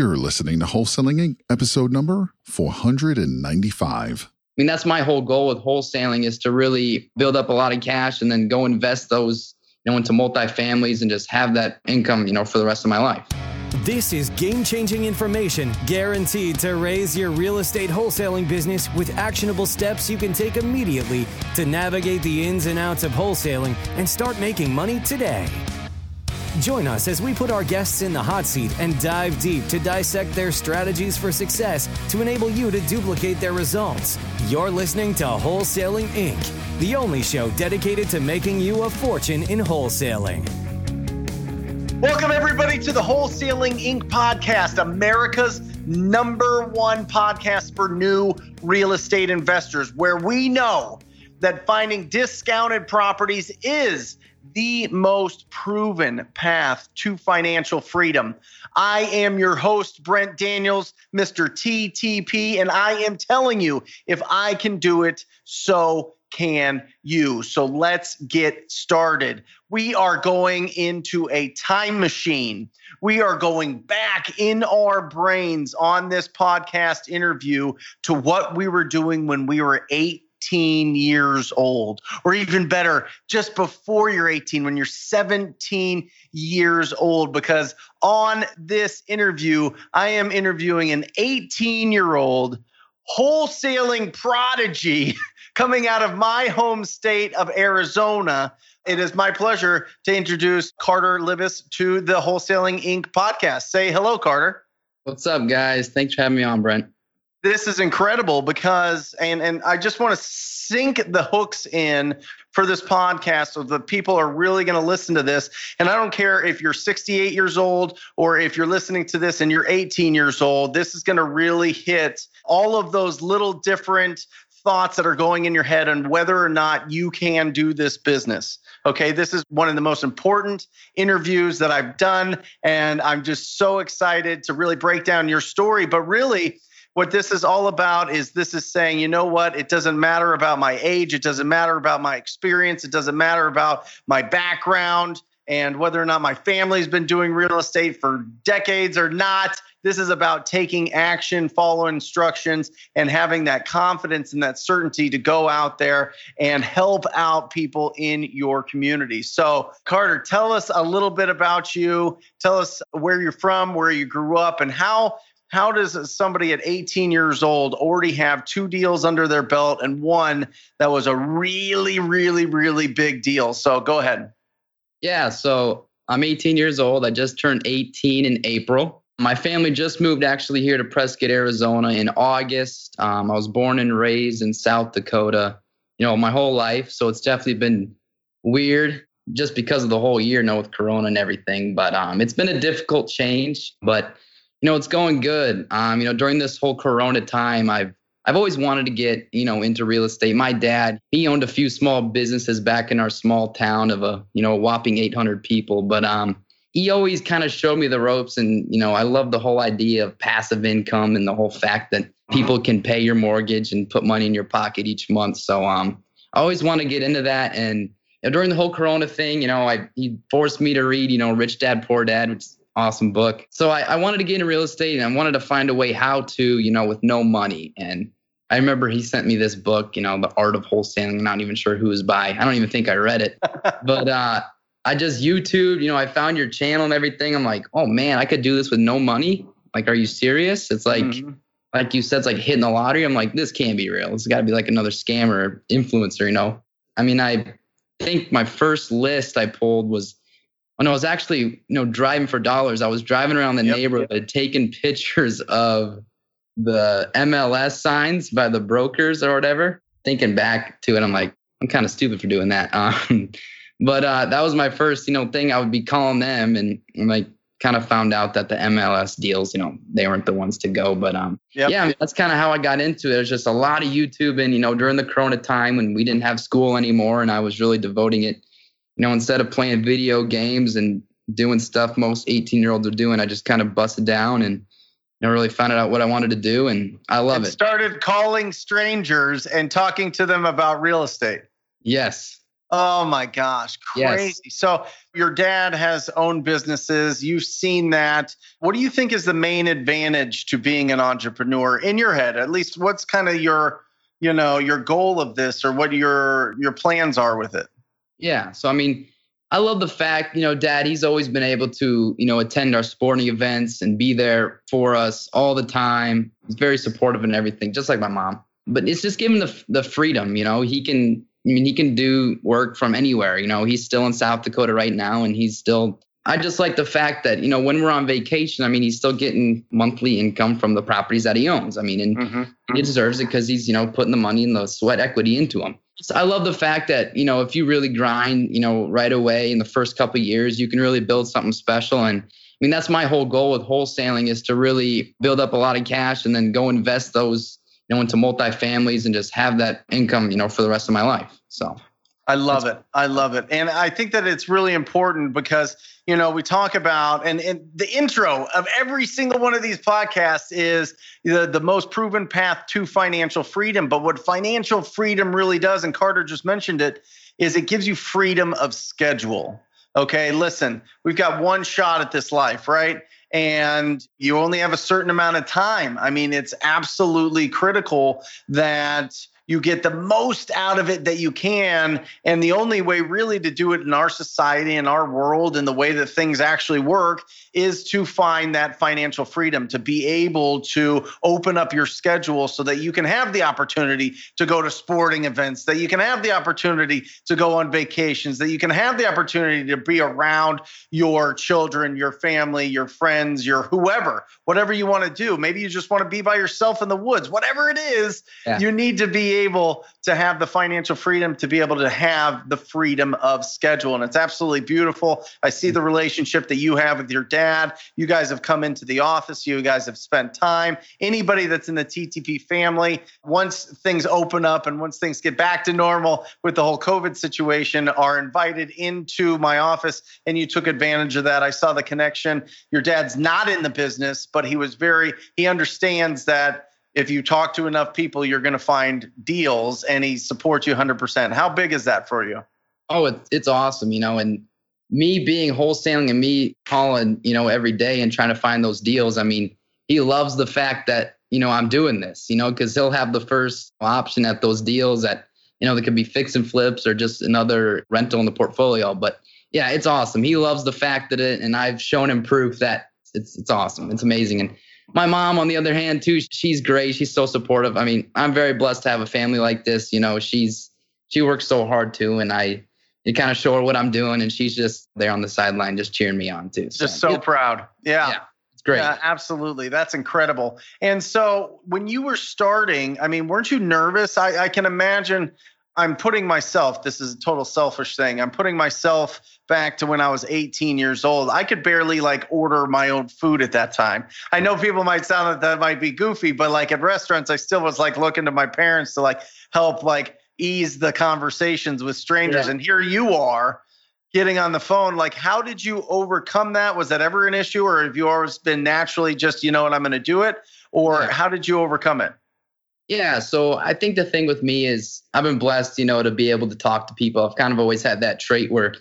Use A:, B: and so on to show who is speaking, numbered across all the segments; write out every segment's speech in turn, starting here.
A: You're listening to Wholesaling Inc., episode number 495.
B: I mean, that's my whole goal with wholesaling is to really build up a lot of cash and then go invest those, you know, into multifamilies and just have that income, you know, for the rest of my life.
C: This is game changing information guaranteed to raise your real estate wholesaling business with actionable steps you can take immediately to navigate the ins and outs of wholesaling and start making money today. Join us as we put our guests in the hot seat and dive deep to dissect their strategies for success to enable you to duplicate their results. You're listening to Wholesaling Inc., the only show dedicated to making you a fortune in wholesaling.
D: Welcome, everybody, to the Wholesaling Inc. podcast, America's number one podcast for new real estate investors, where we know that finding discounted properties is the most proven path to financial freedom. I am your host, Brent Daniels, Mr. TTP, and I am telling you, if I can do it, so can you. So let's get started. We are going into a time machine. We are going back in our brains on this podcast interview to what we were doing when we were eight 18 years old, or even better, just before you're 18, when you're 17 years old. Because on this interview, I am interviewing an 18 year old wholesaling prodigy coming out of my home state of Arizona. It is my pleasure to introduce Carter Libis to the Wholesaling Inc. podcast. Say hello, Carter.
B: What's up, guys? Thanks for having me on, Brent
D: this is incredible because and and I just want to sink the hooks in for this podcast so the people are really going to listen to this and I don't care if you're 68 years old or if you're listening to this and you're 18 years old this is going to really hit all of those little different thoughts that are going in your head and whether or not you can do this business. Okay, this is one of the most important interviews that I've done and I'm just so excited to really break down your story but really what this is all about is this is saying, you know what? It doesn't matter about my age. It doesn't matter about my experience. It doesn't matter about my background and whether or not my family's been doing real estate for decades or not. This is about taking action, following instructions, and having that confidence and that certainty to go out there and help out people in your community. So, Carter, tell us a little bit about you. Tell us where you're from, where you grew up, and how how does somebody at 18 years old already have two deals under their belt and one that was a really, really, really big deal? So go ahead.
B: Yeah. So I'm 18 years old. I just turned 18 in April. My family just moved actually here to Prescott, Arizona in August. Um, I was born and raised in South Dakota, you know, my whole life. So it's definitely been weird just because of the whole year, you know, with Corona and everything. But um, it's been a difficult change. But you know, it's going good. Um, you know, during this whole Corona time, I've I've always wanted to get, you know, into real estate. My dad, he owned a few small businesses back in our small town of a, you know, a whopping 800 people, but um he always kind of showed me the ropes and, you know, I love the whole idea of passive income and the whole fact that people can pay your mortgage and put money in your pocket each month. So um I always want to get into that and you know, during the whole corona thing, you know, I he forced me to read, you know, Rich Dad Poor Dad, which awesome book. So I, I wanted to get into real estate and I wanted to find a way how to, you know, with no money. And I remember he sent me this book, you know, The Art of Wholesaling. I'm not even sure who was by. I don't even think I read it. but uh, I just YouTube, you know, I found your channel and everything. I'm like, oh man, I could do this with no money. Like, are you serious? It's like, mm-hmm. like you said, it's like hitting the lottery. I'm like, this can't be real. It's got to be like another scammer influencer, you know? I mean, I think my first list I pulled was when I was actually, you know, driving for dollars, I was driving around the yep, neighborhood yep. taking pictures of the MLS signs by the brokers or whatever. Thinking back to it, I'm like, I'm kind of stupid for doing that. Um, but uh, that was my first, you know, thing. I would be calling them and, and like kind of found out that the MLS deals, you know, they weren't the ones to go. But um, yep. yeah, I mean, that's kind of how I got into it. It was just a lot of YouTube and, you know, during the Corona time when we didn't have school anymore and I was really devoting it you know, instead of playing video games and doing stuff most 18 year olds are doing, I just kind of busted down and you know, really found out what I wanted to do. And I love
D: and
B: it.
D: Started calling strangers and talking to them about real estate.
B: Yes.
D: Oh my gosh, crazy.
B: Yes.
D: So your dad has owned businesses. You've seen that. What do you think is the main advantage to being an entrepreneur in your head? At least what's kind of your, you know, your goal of this or what your your plans are with it?
B: Yeah. So I mean, I love the fact, you know, dad, he's always been able to, you know, attend our sporting events and be there for us all the time. He's very supportive and everything, just like my mom. But it's just given the the freedom, you know, he can I mean, he can do work from anywhere. You know, he's still in South Dakota right now and he's still I just like the fact that, you know, when we're on vacation, I mean, he's still getting monthly income from the properties that he owns. I mean, and
D: Mm-hmm.
B: he deserves it because he's, you know, putting the money and the sweat equity into him. So I love the fact that, you know, if you really grind, you know, right away in the first couple years, you can really build something special. And I mean, that's my whole goal with wholesaling is to really build up a lot of cash and then go invest those, you know, into multifamilies and just have that income, you know, for the rest of my life. So
D: I love it. I love it. And I think that it's really important because, you know, we talk about, and, and the intro of every single one of these podcasts is the, the most proven path to financial freedom. But what financial freedom really does, and Carter just mentioned it, is it gives you freedom of schedule. Okay, listen, we've got one shot at this life, right? And you only have a certain amount of time. I mean, it's absolutely critical that you get the most out of it that you can. And the only way, really, to do it in our society, in our world, in the way that things actually work, is to find that financial freedom, to be able to open up your schedule so that you can have the opportunity to go to sporting events, that you can have the opportunity to go on vacations, that you can have the opportunity to be around your children, your family, your friends, your whoever, whatever you want to do. Maybe you just want to be by yourself in the woods, whatever it is,
B: Yeah.
D: you need to be able to have the financial freedom to be able to have the freedom of schedule. And it's absolutely beautiful. I see the relationship that you have with your dad. You guys have come into the office, you guys have spent time. Anybody that's in the TTP family, once things open up and once things get back to normal with the whole COVID situation, are invited into my office. And you took advantage of that. I saw the connection. Your dad's not in the business, but he was very, he understands that if you talk to enough people, you're going to find deals and he supports you 100%. How big is that for you?
B: Oh, it's awesome, you know, and me being wholesaling and me calling, you know, every day and trying to find those deals. I mean, he loves the fact that, you know, I'm doing this, you know, because he'll have the first option at those deals that, you know, that could be fix and flips or just another rental in the portfolio. But yeah, it's awesome. He loves the fact that it, and I've shown him proof that it's it's awesome. It's amazing. And my mom, on the other hand, too, she's great. She's so supportive. I mean, I'm very blessed to have a family like this. You know, she's she works so hard too, and I you kind of show her what I'm doing, and she's just there on the sideline, just cheering me on too.
D: Just so
B: it-
D: proud. Yeah.
B: Yeah, it's great.
D: Yeah, absolutely. That's incredible. And so when you were starting, I mean, weren't you nervous? I, I can imagine I'm putting myself, this is a total selfish thing. I'm putting myself back to when I was 18 years old. I could barely like order my own food at that time. I know people might sound that that might be goofy, but like at restaurants, I still was like looking to my parents to like help like ease the conversations with strangers.
B: Yeah.
D: And here you are getting on the phone. Like, how did you overcome that? Was that ever an issue, or have you always been naturally just, you know what, I'm going to do it? Or
B: Yeah.
D: how did you overcome it?
B: Yeah, so I think the thing with me is I've been blessed, you know, to be able to talk to people. I've kind of always had that trait where you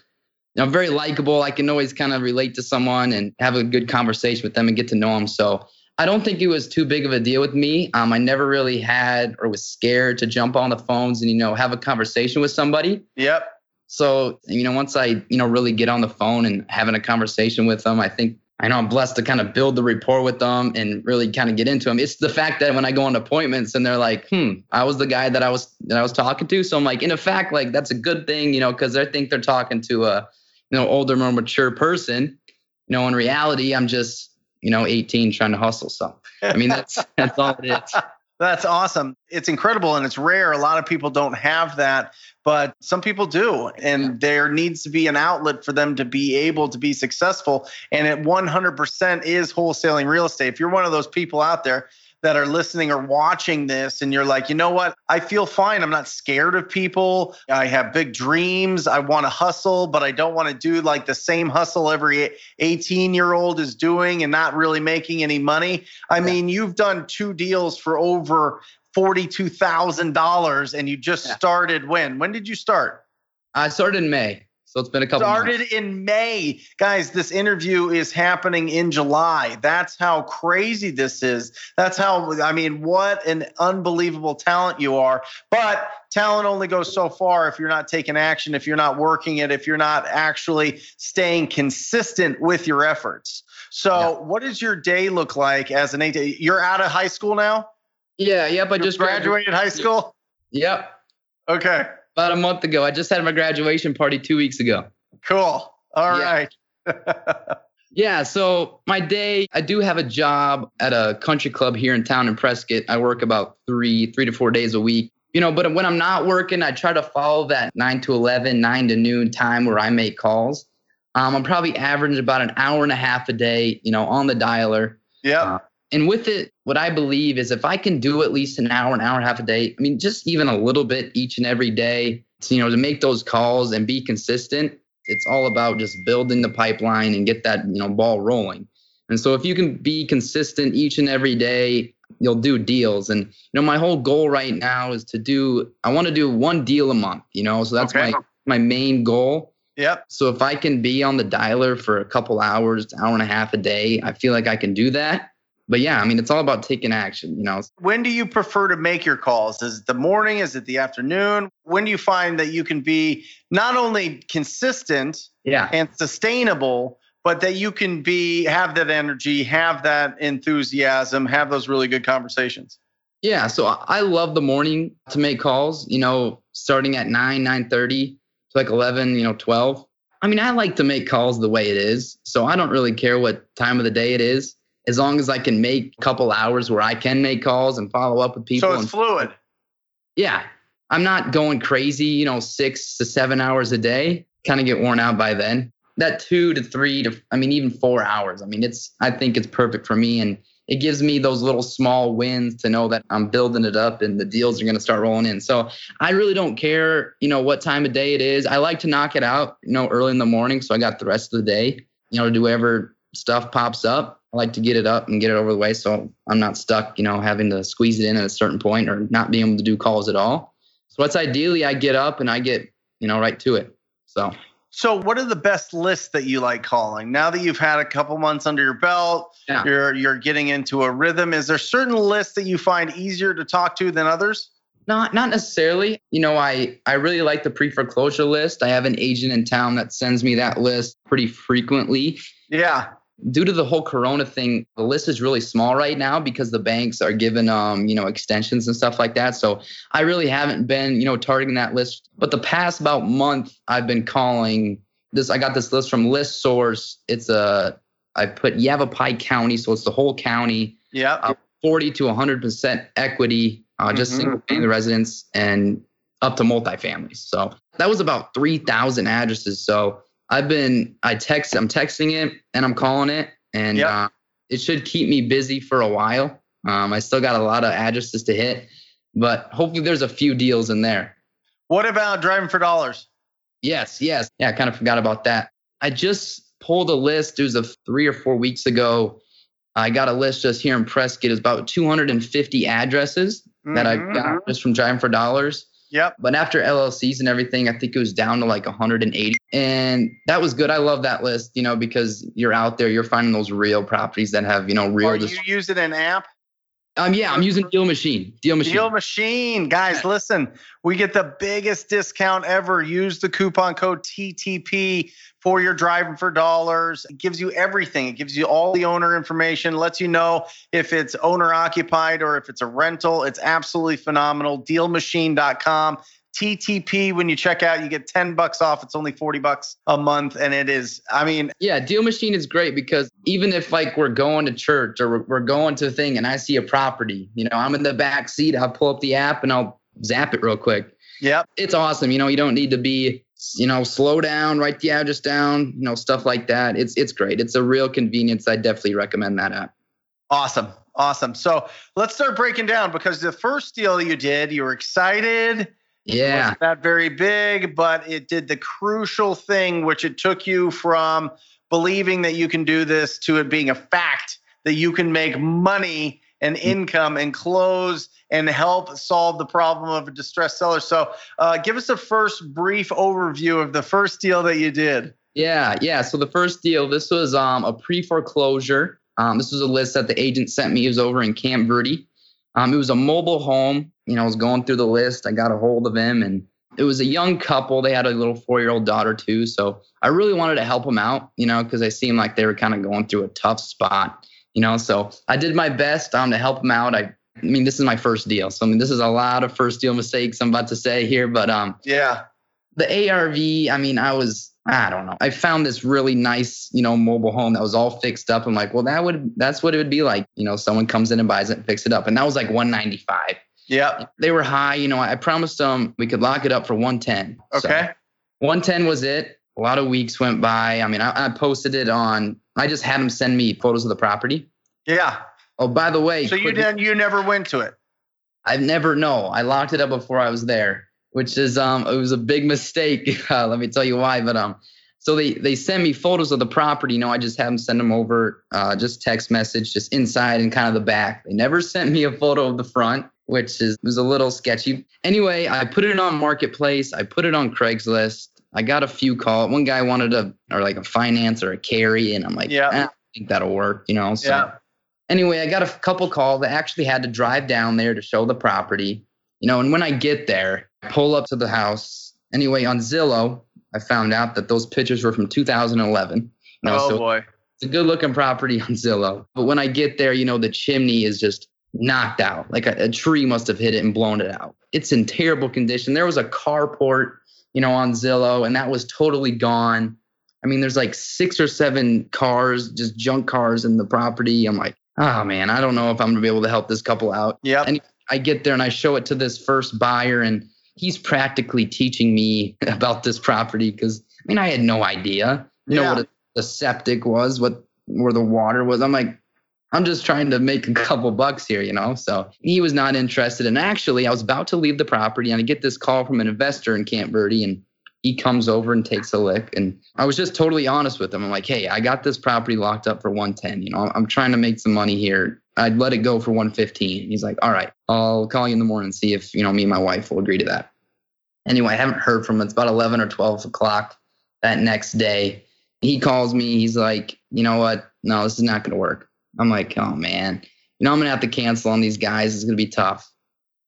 B: know, I'm very likable. I can always kind of relate to someone and have a good conversation with them and get to know them. So I don't think it was too big of a deal with me. Um, I never really had or was scared to jump on the phones and you know have a conversation with somebody.
D: Yep.
B: So you know, once I you know really get on the phone and having a conversation with them, I think I know I'm blessed to kind of build the rapport with them and really kind of get into them. It's the fact that when I go on appointments and they're like, "Hmm, I was the guy that I was that I was talking to," so I'm like, in effect, like that's a good thing, you know, because I think they're talking to a you know older, more mature person. You know, in reality, I'm just you know 18 trying to hustle. So I mean, that's that's all it is.
D: That's awesome. It's incredible and it's rare. A lot of people don't have that, but some people do. And there needs to be an outlet for them to be able to be successful. And it 100% is wholesaling real estate. If you're one of those people out there that are listening or watching this and you're like, you know what? I feel fine. I'm not scared of people. I have big dreams. I want to hustle, but I don't want to do like the same hustle every 18 year old is doing and not really making any money. I mean, you've done two deals for over $42,000 and you just
B: Yeah.
D: started when? When did you start?
B: I started in May. So it's been a couple
D: started
B: months.
D: in May. Guys, this interview is happening in July. That's how crazy this is. That's how I mean, what an unbelievable talent you are. But talent only goes so far if you're not taking action, if you're not working it, if you're not actually staying consistent with your efforts. So,
B: Yeah.
D: what does your day look like as an 18? You're out of high school now?
B: Yeah, yep. I just
D: graduated high school?
B: Yep.
D: Okay.
B: About a month ago. I just had my graduation party two weeks ago.
D: Cool. All
B: Yeah.
D: right.
B: Yeah, so my day, I do have a job at a country club here in town in Prescott. I work about three, three to four days a week. You know, but when I'm not working, I try to follow that nine to 11, nine to noon time where I make calls. Um, I'm probably averaging about an hour and a half a day, you know, on the dialer.
D: Yeah.
B: Uh, And with it, what I believe is if I can do at least an hour, an hour and a half a day, I mean, just even a little bit each and every day, to, you know, to make those calls and be consistent, it's all about just building the pipeline and get that, you know, ball rolling. And so if you can be consistent each and every day, you'll do deals. And, you know, my whole goal right now is to do, I want to do one deal a month, you know, so that's
D: Okay.
B: my, my main goal.
D: Yep.
B: So if I can be on the dialer for a couple hours, hour and a half a day, I feel like I can do that. But yeah, I mean, it's all about taking action, you know.
D: When do you prefer to make your calls? Is it the morning? Is it the afternoon? When do you find that you can be not only consistent
B: Yeah.
D: and sustainable, but that you can be have that energy, have that enthusiasm, have those really good conversations?
B: Yeah. So I love the morning to make calls, you know, starting at 9, 9.30 to like 11, you know, 12. I mean, I like to make calls the way it is. So I don't really care what time of the day it is. As long as I can make a couple hours where I can make calls and follow up with people.
D: so it's
B: and
D: fluid.
B: yeah, I'm not going crazy, you know, six to seven hours a day. Kind of get worn out by then. That two to three to, I mean, even four hours. I mean, it's, I think it's perfect for me. And it gives me those little small wins to know that I'm building it up and the deals are going to start rolling in. So I really don't care, you know, what time of day it is. I like to knock it out, you know, early in the morning. So I got the rest of the day, you know, to do whatever stuff pops up. I like to get it up and get it over the way. So I'm not stuck, you know, having to squeeze it in at a certain point or not being able to do calls at all. So it's ideally I get up and I get, you know, right to it. So
D: So, what are the best lists that you like calling? Now that you've had a couple months under your belt,
B: Yeah.
D: you're you're getting into a rhythm. Is there certain lists that you find easier to talk to than others?
B: not not necessarily. You know, I I really like the pre-foreclosure list. I have an agent in town that sends me that list pretty frequently.
D: Yeah.
B: Due to the whole corona thing, the list is really small right now because the banks are giving um, you know, extensions and stuff like that. So I really haven't been, you know, targeting that list. But the past about month I've been calling this I got this list from ListSource. It's a I put Yavapai County, so it's the whole county.
D: Yeah.
B: Uh, 40 to 100% equity, uh, just
D: Mhm.
B: single family residents and up to multifamilies. So that was about 3,000 addresses. So I've been, I text, I'm texting it and I'm calling it, and
D: Yep.
B: uh, it should keep me busy for a while. Um, I still got a lot of addresses to hit, but hopefully there's a few deals in there.
D: What about driving for dollars?
B: Yes, yes. Yeah, I kind of forgot about that. I just pulled a list. It was a three or four weeks ago. I got a list just here in Prescott. It's about 250 addresses that I got just from driving for dollars.
D: Yep.
B: But after LLCs and everything, I think it was down to like 180. And that was good. I love that list, you know, because you're out there, you're finding those real properties that have, you know, real.
D: Or
B: dis-
D: you use it in app?
B: Um, yeah, I'm using DealMachine. Deal Machine.
D: DealMachine. Guys, listen, we get the biggest discount ever. Use the coupon code TTP for your driving for dollars. It gives you everything. It gives you all the owner information, lets you know if it's owner occupied or if it's a rental. It's absolutely phenomenal. Dealmachine.com. TTP, when you check out, you get 10 bucks off. It's only 40 bucks a month. And it is, I mean,
B: Yeah, DealMachine is great because even if like we're going to church or we're, going to a thing and I see a property, you know, I'm in the back seat, I'll pull up the app and I'll zap it real quick.
D: yep.
B: It's awesome. You know, you don't need to be, you know, slow down, write the address down, you know, stuff like that. It's it's great. It's a real convenience. I definitely recommend that app.
D: Awesome. Awesome. So let's start breaking down because the first deal you did, you were excited. It
B: Yeah.
D: wasn't that very big, but it did the crucial thing, which it took you from believing that you can do this to it being a fact that you can make money and
B: Mm.
D: income and close and help solve the problem of a distressed seller. So, uh, give us a first brief overview of the first deal that you did.
B: Yeah, yeah. So the first deal, this was um, a pre-foreclosure. Um, this was a list that the agent sent me. It was over in Camp Verde. Um, it was a mobile home. You know, I was going through the list. I got a hold of him, and it was a young couple. They had a little four-year-old daughter too. So I really wanted to help them out. You know, because they seemed like they were kind of going through a tough spot. You know, so I did my best um, to help them out. I, I mean, this is my first deal, so I mean, this is a lot of first deal mistakes I'm about to say here, but um,
D: Yeah.
B: the ARV, I mean, I was, I don't know. I found this really nice, you know, mobile home that was all fixed up. I'm like, well, that would, that's what it would be like. You know, someone comes in and buys it and fix it up. And that was like 195.
D: Yep.
B: They were high. You know, I promised them we could lock it up for 110. So
D: Okay.
B: 110 was it. A lot of weeks went by. I mean, I, I posted it on, I just had them send me photos of the property.
D: yeah.
B: Oh, by the way,
D: So you didn't, you never went to it.
B: I've never no. I locked it up before I was there, which is um it was a big mistake. Uh, let me tell you why. But um, so they they send me photos of the property. You know, I just have them send them over, uh, just text message, just inside and kind of the back. They never sent me a photo of the front, which is was a little sketchy. Anyway, I put it on Marketplace. I put it on Craigslist. I got a few calls. One guy wanted a or like a finance or a carry, and I'm like,
D: Yeah.
B: "Eh, I think that'll work. You know, so
D: Yeah.
B: anyway, I got a couple calls. I actually had to drive down there to show the property, you know. And when I get there, I pull up to the house. Anyway, on Zillow, I found out that those pictures were from 2011. You know,
D: oh
B: so
D: boy.
B: it's a good looking property on Zillow. But when I get there, you know, the chimney is just knocked out. Like a, a tree must have hit it and blown it out. It's in terrible condition. There was a carport, you know, on Zillow, and that was totally gone. I mean, there's like six or seven cars, just junk cars in the property. I'm like, oh man, I don't know if I'm gonna be able to help this couple out.
D: Yeah.
B: And I get there and I show it to this first buyer, and he's practically teaching me about this property because I mean, I had no idea, you know, what a, the septic was, what where the water was. I'm like, I'm just trying to make a couple bucks here, you know. So he was not interested. And actually, I was about to leave the property, and I get this call from an investor in Camp Verde, and he comes over and takes a lick. And I was just totally honest with him. I'm like, hey, I got this property locked up for 110. You know, I'm trying to make some money here. I'd let it go for 115. He's like, all right, I'll call you in the morning and see if you know me and my wife will agree to that. Anyway, I haven't heard from him. It's about 11 or 12 o'clock that next day. He calls me. He's like, you know what? No, this is not going to work. I'm like, oh man, you know, I'm gonna have to cancel on these guys. It's gonna be tough.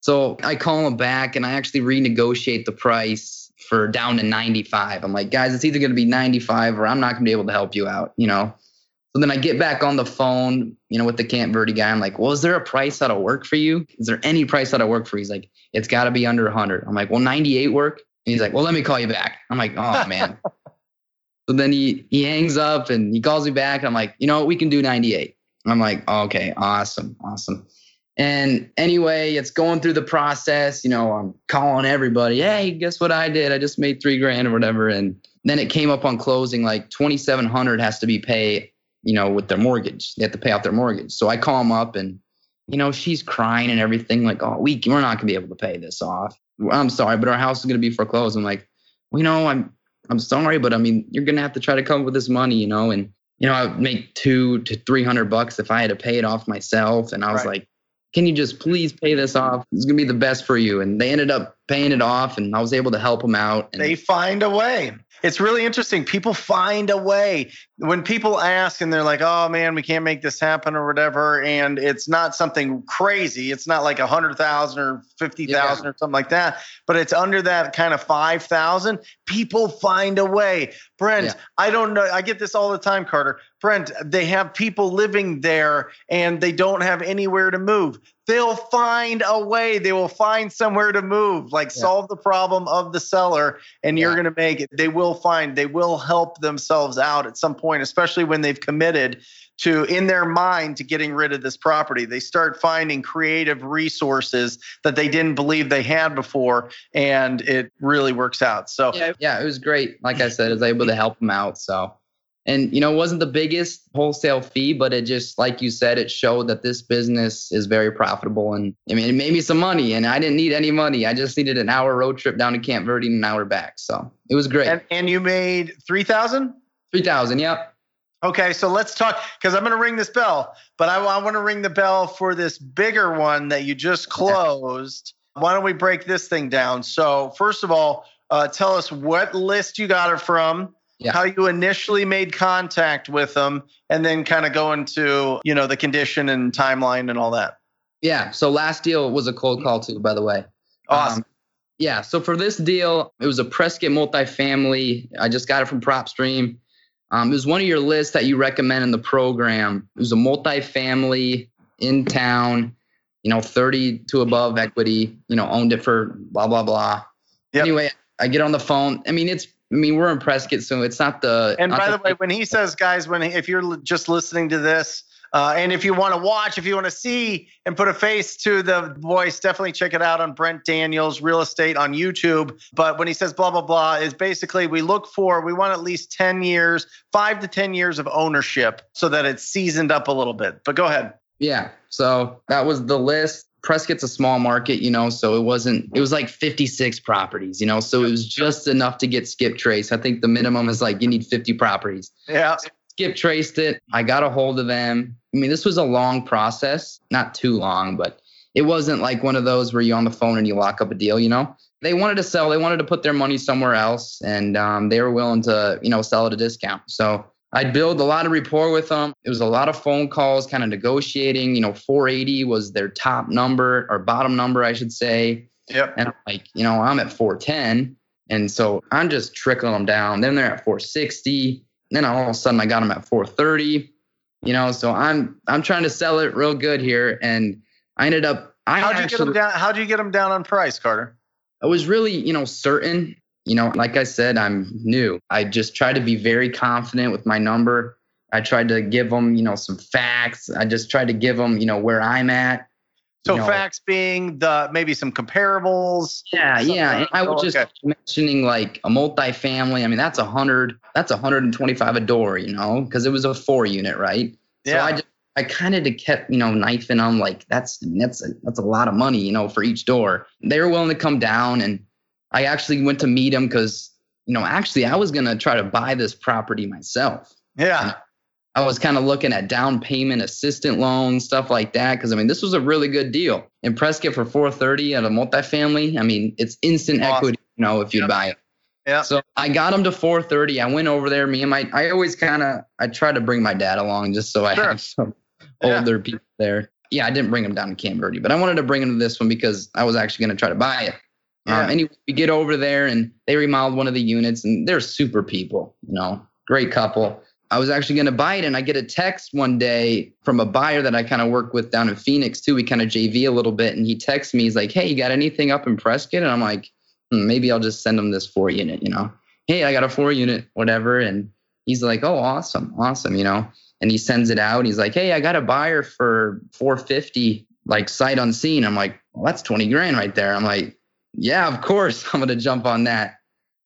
B: So I call him back and I actually renegotiate the price for down to 95. I'm like, guys, it's either gonna be 95 or I'm not gonna be able to help you out, you know. So then I get back on the phone, you know, with the Camp Verde guy. I'm like, well, is there a price that'll work for you? Is there any price that'll work for you? He's like, it's got to be under 100. I'm like, well, 98 work? And he's like, well, let me call you back. I'm like, oh man. so then he he hangs up and he calls me back. I'm like, you know what? We can do 98. I'm like, oh, okay, awesome, awesome. And anyway, it's going through the process. You know, I'm calling everybody. Hey, guess what I did? I just made three grand or whatever. And then it came up on closing, like 2,700 has to be paid. You know, with their mortgage, they have to pay off their mortgage. So I call them up, and you know, she's crying and everything. Like, oh, we we're not gonna be able to pay this off. I'm sorry, but our house is gonna be foreclosed. I'm like, well, you know, I'm I'm sorry, but I mean, you're gonna have to try to come up with this money, you know, and you know, I would make two to three hundred bucks if I had to pay it off myself. And I was
D: Right.
B: like, can you just please pay this off? It's gonna be the best for you. And they ended up paying it off, and I was able to help them out. And
D: They find a way. It's really interesting. People find a way. When people ask and they're like, oh man, we can't make this happen or whatever, and it's not something crazy. It's not like a hundred thousand or fifty thousand or something like that, but it's under that kind of five thousand. People find a way. Brent,
B: Yeah.
D: I don't know. I get this all the time, Carter. Brent, they have people living there and they don't have anywhere to move. They'll find a way. They will find somewhere to move, like
B: Yeah.
D: solve the problem of the seller, and you're going to make it. They will find, they will help themselves out at some point, especially when they've committed to, in their mind, to getting rid of this property. They start finding creative resources that they didn't believe they had before, and it really works out. So,
B: yeah, yeah, it was great. Like I said, I was able to help them out. So, and you know, it wasn't the biggest wholesale fee, but it just, like you said, it showed that this business is very profitable. And I mean, it made me some money, and I didn't need any money. I just needed an hour road trip down to Camp Verde and an hour back. So it was great.
D: and, and you made
B: Three thousand. Yep.
D: Okay, so let's talk because I'm going to ring this bell, but I, I want to ring the bell for this bigger one that you just closed. Why don't we break this thing down? So, first of all, uh, tell us what list you got it from,
B: Yeah.
D: how you initially made contact with them, and then kind of go into you know the condition and timeline and all that.
B: Yeah. So last deal was a cold call too, by the way.
D: Awesome.
B: Um, yeah. So for this deal, it was a Prescott multifamily. I just got it from PropStream. Um, it was one of your lists that you recommend in the program. It was a multifamily in town, you know, 30 to above equity, you know, owned it for blah, blah, blah.
D: Yep.
B: Anyway, I get on the phone. I mean, it's, I mean, we're in Prescott, so it's not the.
D: And by the way, when he says, guys, when if you're just listening to this, uh, and if you want to watch, if you want to see and put a face to the voice, definitely check it out on Brent Daniels Real Estate on YouTube. But when he says blah blah blah, is basically we look for we want at least ten years, five to ten years of ownership, so that it's seasoned up a little bit. But go ahead.
B: Yeah. So that was the list. Prescott's a small market, you know, so it wasn't, it was like 56 properties, you know, so it was just enough to get skip trace. I think the minimum is like you need 50 properties.
D: Yeah.
B: Skip traced it. I got a hold of them. I mean, this was a long process, not too long, but it wasn't like one of those where you're on the phone and you lock up a deal, you know? They wanted to sell, they wanted to put their money somewhere else, and um, they were willing to, you know, sell at a discount. So I'd build a lot of rapport with them. It was a lot of phone calls, kind of negotiating. You know, 480 was their top number or bottom number, I should say.
D: Yep.
B: And I'm like, you know, I'm at 410. And so I'm just trickling them down. Then they're at 460. Then all of a sudden I got them at 430. You know, so I'm I'm trying to sell it real good here. And I ended up I
D: How'd you
B: actually
D: get them down? How'd you get them down on price, Carter?
B: I was really, you know, certain. You know, like I said, I'm new. I just tried to be very confident with my number. I tried to give them, you know, some facts. I just tried to give them, you know, where I'm at.
D: So
B: you know,
D: facts being the maybe some comparables.
B: Yeah,
D: Something
B: yeah. And I was just
D: okay.
B: mentioning like a multifamily. I mean, that's a hundred. That's a hundred and twenty-five a door. You know, because it was a four unit, right? So
D: Yeah.
B: I just I kind of kept you know knifing them like that's that's a, that's a lot of money you know for each door. They were willing to come down, and I actually went to meet them because you know actually I was gonna try to buy this property myself.
D: Yeah.
B: I was kind of looking at down payment assistant loans, stuff like that. Cause I mean, this was a really good deal. In Prescott for 430 at a multifamily, I mean, it's instant
D: Awesome.
B: equity, you know, if you
D: Yep.
B: buy it.
D: Yeah.
B: So I got him to 430. I went over there. Me and my, I always kind of, I try to bring my dad along just so I
D: Sure.
B: have some
D: Yeah.
B: older people there. Yeah, I didn't bring him down to Camp Verde, but I wanted to bring him to this one because I was actually going to try to buy it.
D: Yeah.
B: Um, anyway, we get over there and they remodeled one of the units and they're super people, you know, great couple. I was actually going to buy it and I get a text one day from a buyer that I kind of work with down in Phoenix too. We kind of JV a little bit and he texts me. He's like, Hey, you got anything up in Prescott? And I'm like, hmm, maybe I'll just send him this four unit, you know, Hey, I got a four unit, whatever. And he's like, Oh, awesome. Awesome. You know, and he sends it out. He's like, Hey, I got a buyer for 450, like sight unseen. I'm like, well, that's 20 grand right there. I'm like, yeah, of course I'm going to jump on that.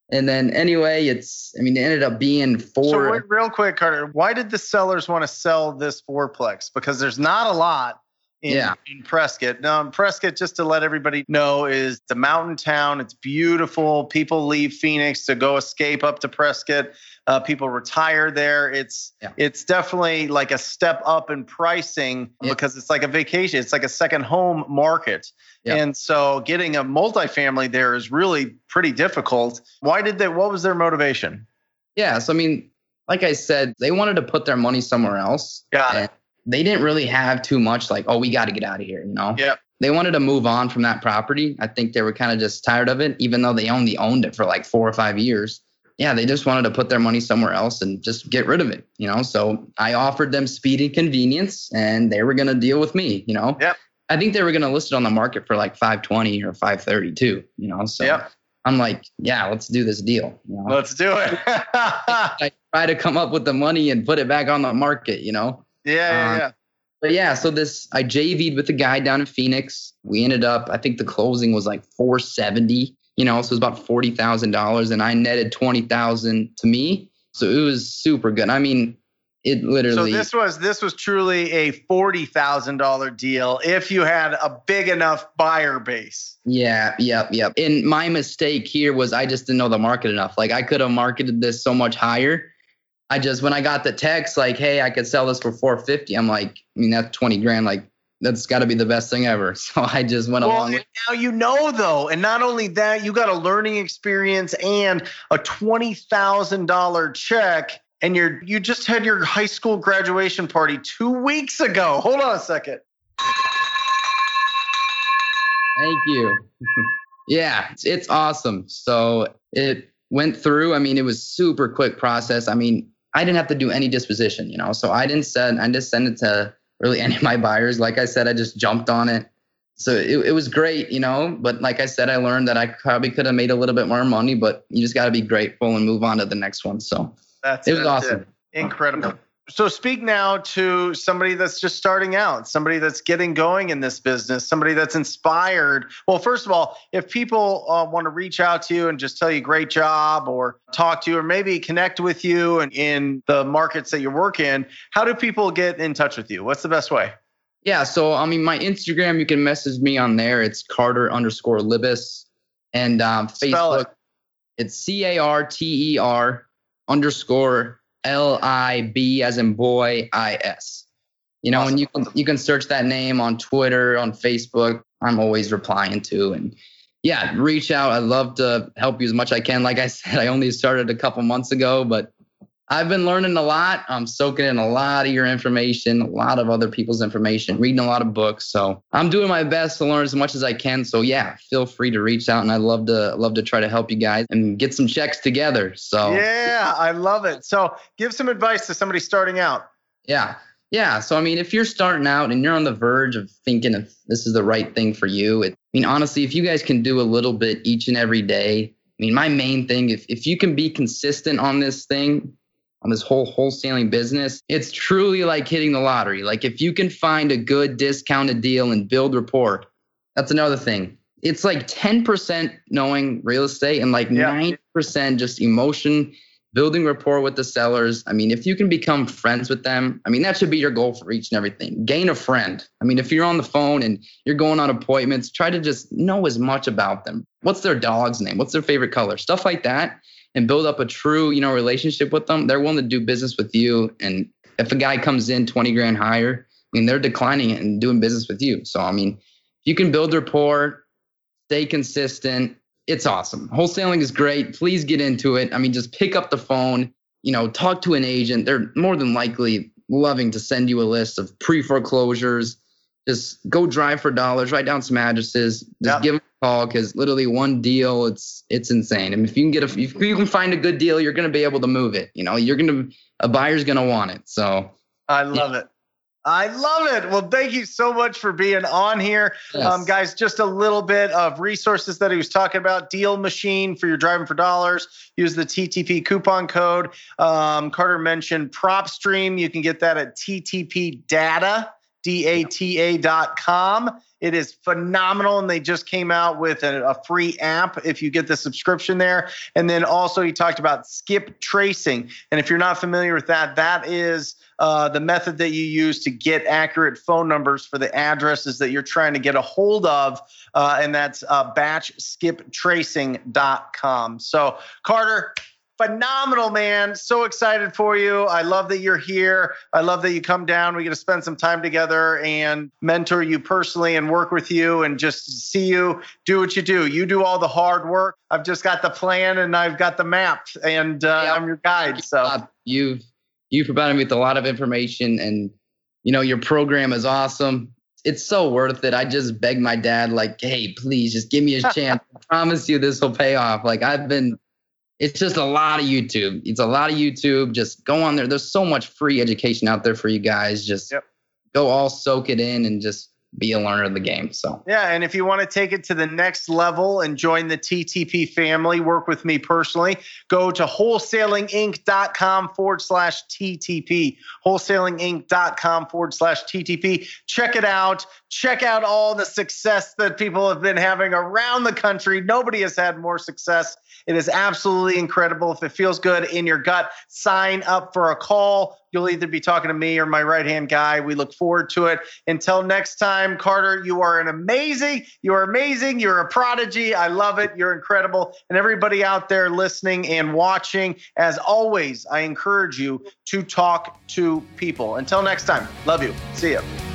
B: And then anyway, it's, I mean, it ended up being
D: So
B: four.
D: wait, real quick, Carter, why did the sellers want to sell this fourplex? Because there's not a lot in,
B: Yeah.
D: in Prescott. Now, in Prescott, just to let everybody know, is the mountain town. It's beautiful. People leave Phoenix to go escape up to Prescott. Uh, people retire there. It's
B: Yeah.
D: it's definitely like a step up in pricing
B: Yeah.
D: because it's like a vacation. It's like a second home market.
B: Yeah.
D: And so getting a multifamily there is really pretty difficult. Why did they? What was their motivation?
B: yeah. So, I mean, like I said, they wanted to put their money somewhere else.
D: Got it.
B: And they didn't really have too much like, oh, we got to get out of here, you know?
D: Yep.
B: They wanted to move on from that property. I think they were kind of just tired of it, even though they only owned it for like four or five years. Yeah, they just wanted to put their money somewhere else and just get rid of it, you know? So I offered them speed and convenience and they were going to deal with me, you know?
D: Yep.
B: I think they were going to list it on the market for like 520 or 532, you know? So
D: Yep.
B: I'm like, yeah, let's do this deal. You know?
D: Let's do it.
B: I try to come up with the money and put it back on the market, you know?
D: Yeah,
B: Um,
D: yeah.
B: But yeah, so this I JV'd with the guy down in Phoenix. We ended up, I think the closing was like 470, you know, so it was about forty thousand dollars, and I netted twenty thousand to me. So it was super good. I mean, it literally.
D: So this was this was truly a forty thousand dollar deal if you had a big enough buyer base.
B: Yeah, yep, yep. And my mistake here was I just didn't know the market enough. Like I could have marketed this so much higher. I just when I got the text like, hey, I could sell this for 450. I'm like, I mean, that's 20 grand. Like, that's got to be the best thing ever. So I just went
D: well,
B: along. With-
D: now you know though, and not only that, you got a learning experience and a twenty thousand dollar check, and you're you just had your high school graduation party two weeks ago. Hold on a second.
B: Thank you. yeah, it's, it's awesome. So it went through. I mean, it was super quick process. I mean, I didn't have to do any disposition, you know. So I didn't send. I just send it to really any of my buyers. Like I said, I just jumped on it. So it, it was great, you know. But like I said, I learned that I probably could have made a little bit more money, but you just got to be grateful and move on to the next one. So
D: that's
B: it was
D: that's
B: awesome.
D: It. Incredible. So speak now to somebody that's just starting out, somebody that's getting going in this business, somebody that's inspired. Well, first of all, if people uh, want to reach out to you and just tell you great job or talk to you or maybe connect with you and in the markets that you work in, how do people get in touch with you? What's the best way?
B: Yeah, so I mean, my Instagram, you can message me on there. It's Carter underscore Libis, and um, Facebook, it. it's C A R T E R underscore L I B as in boy I S. You know, awesome. and you can you can search that name on Twitter, on Facebook. I'm always replying to and yeah, reach out. I'd love to help you as much as I can. Like I said, I only started a couple months ago, but I've been learning a lot. I'm soaking in a lot of your information, a lot of other people's information, reading a lot of books. So I'm doing my best to learn as much as I can. So yeah, feel free to reach out, and I'd love to love to try to help you guys and get some checks together. So
D: yeah, I love it. So give some advice to somebody starting out.
B: Yeah. Yeah. So, I mean, if you're starting out and you're on the verge of thinking if this is the right thing for you, it, I mean, honestly, if you guys can do a little bit each and every day, I mean, my main thing, if, if you can be consistent on this thing, on this whole wholesaling business, it's truly like hitting the lottery. Like if you can find a good discounted deal and build rapport, that's another thing. It's like 10% knowing real estate and like yeah. 90% just emotion, building rapport with the sellers. I mean, if you can become friends with them, I mean, that should be your goal for each and everything. Gain a friend. I mean, if you're on the phone and you're going on appointments, try to just know as much about them. What's their dog's name? What's their favorite color? Stuff like that and build up a true, you know, relationship with them, they're willing to do business with you. And if a guy comes in 20 grand higher, I mean, they're declining it and doing business with you. So, I mean, if you can build rapport, stay consistent. It's awesome. Wholesaling is great. Please get into it. I mean, just pick up the phone, you know, talk to an agent. They're more than likely loving to send you a list of pre foreclosures. Just go drive for dollars, write down some addresses, just yep. give them call because literally one deal, it's it's insane. I mean, if you can get a, if you can find a good deal, you're going to be able to move it. You know, you're going to a buyer's going to want it. So
D: I love yeah. it. I love it. Well, thank you so much for being on here. Yes. Um, guys, just a little bit of resources that he was talking about. DealMachine for your driving for dollars. Use the TTP coupon code. Um, Carter mentioned PropStream. You can get that at TTP Data, D-A-T-A dot com. It is phenomenal. And they just came out with a, a, free app if you get the subscription there. And then also, he talked about skip tracing. And if you're not familiar with that, that is uh, the method that you use to get accurate phone numbers for the addresses that you're trying to get a hold of. Uh, and that's uh, batchskiptracing.com. So, Carter, phenomenal, man. So excited for you. I love that you're here. I love that you come down. We get to spend some time together and mentor you personally and work with you and just see you do what you do. You do all the hard work. I've just got the plan and I've got the map and uh, yeah. I'm your guide. So
B: you've you've provided me with a lot of information and you know your program is awesome. It's so worth it. I just begged my dad, like, hey, please just give me a chance. I promise you this will pay off. Like I've been it's just a lot of YouTube. It's a lot of YouTube. Just go on there. There's so much free education out there for you guys. Just yep. go all soak it in and just be a learner of the game. So
D: yeah, and if you want to take it to the next level and join the TTP family, work with me personally. Go to wholesalinginc.com forward slash TTP. Wholesalinginc.com forward slash TTP. Check it out. Check out all the success that people have been having around the country. Nobody has had more success. It is absolutely incredible. If it feels good in your gut, sign up for a call you'll either be talking to me or my right hand guy. We look forward to it. Until next time, Carter, you are an amazing, you are amazing, you're a prodigy. I love it. You're incredible. And everybody out there listening and watching, as always, I encourage you to talk to people. Until next time, love you. See you.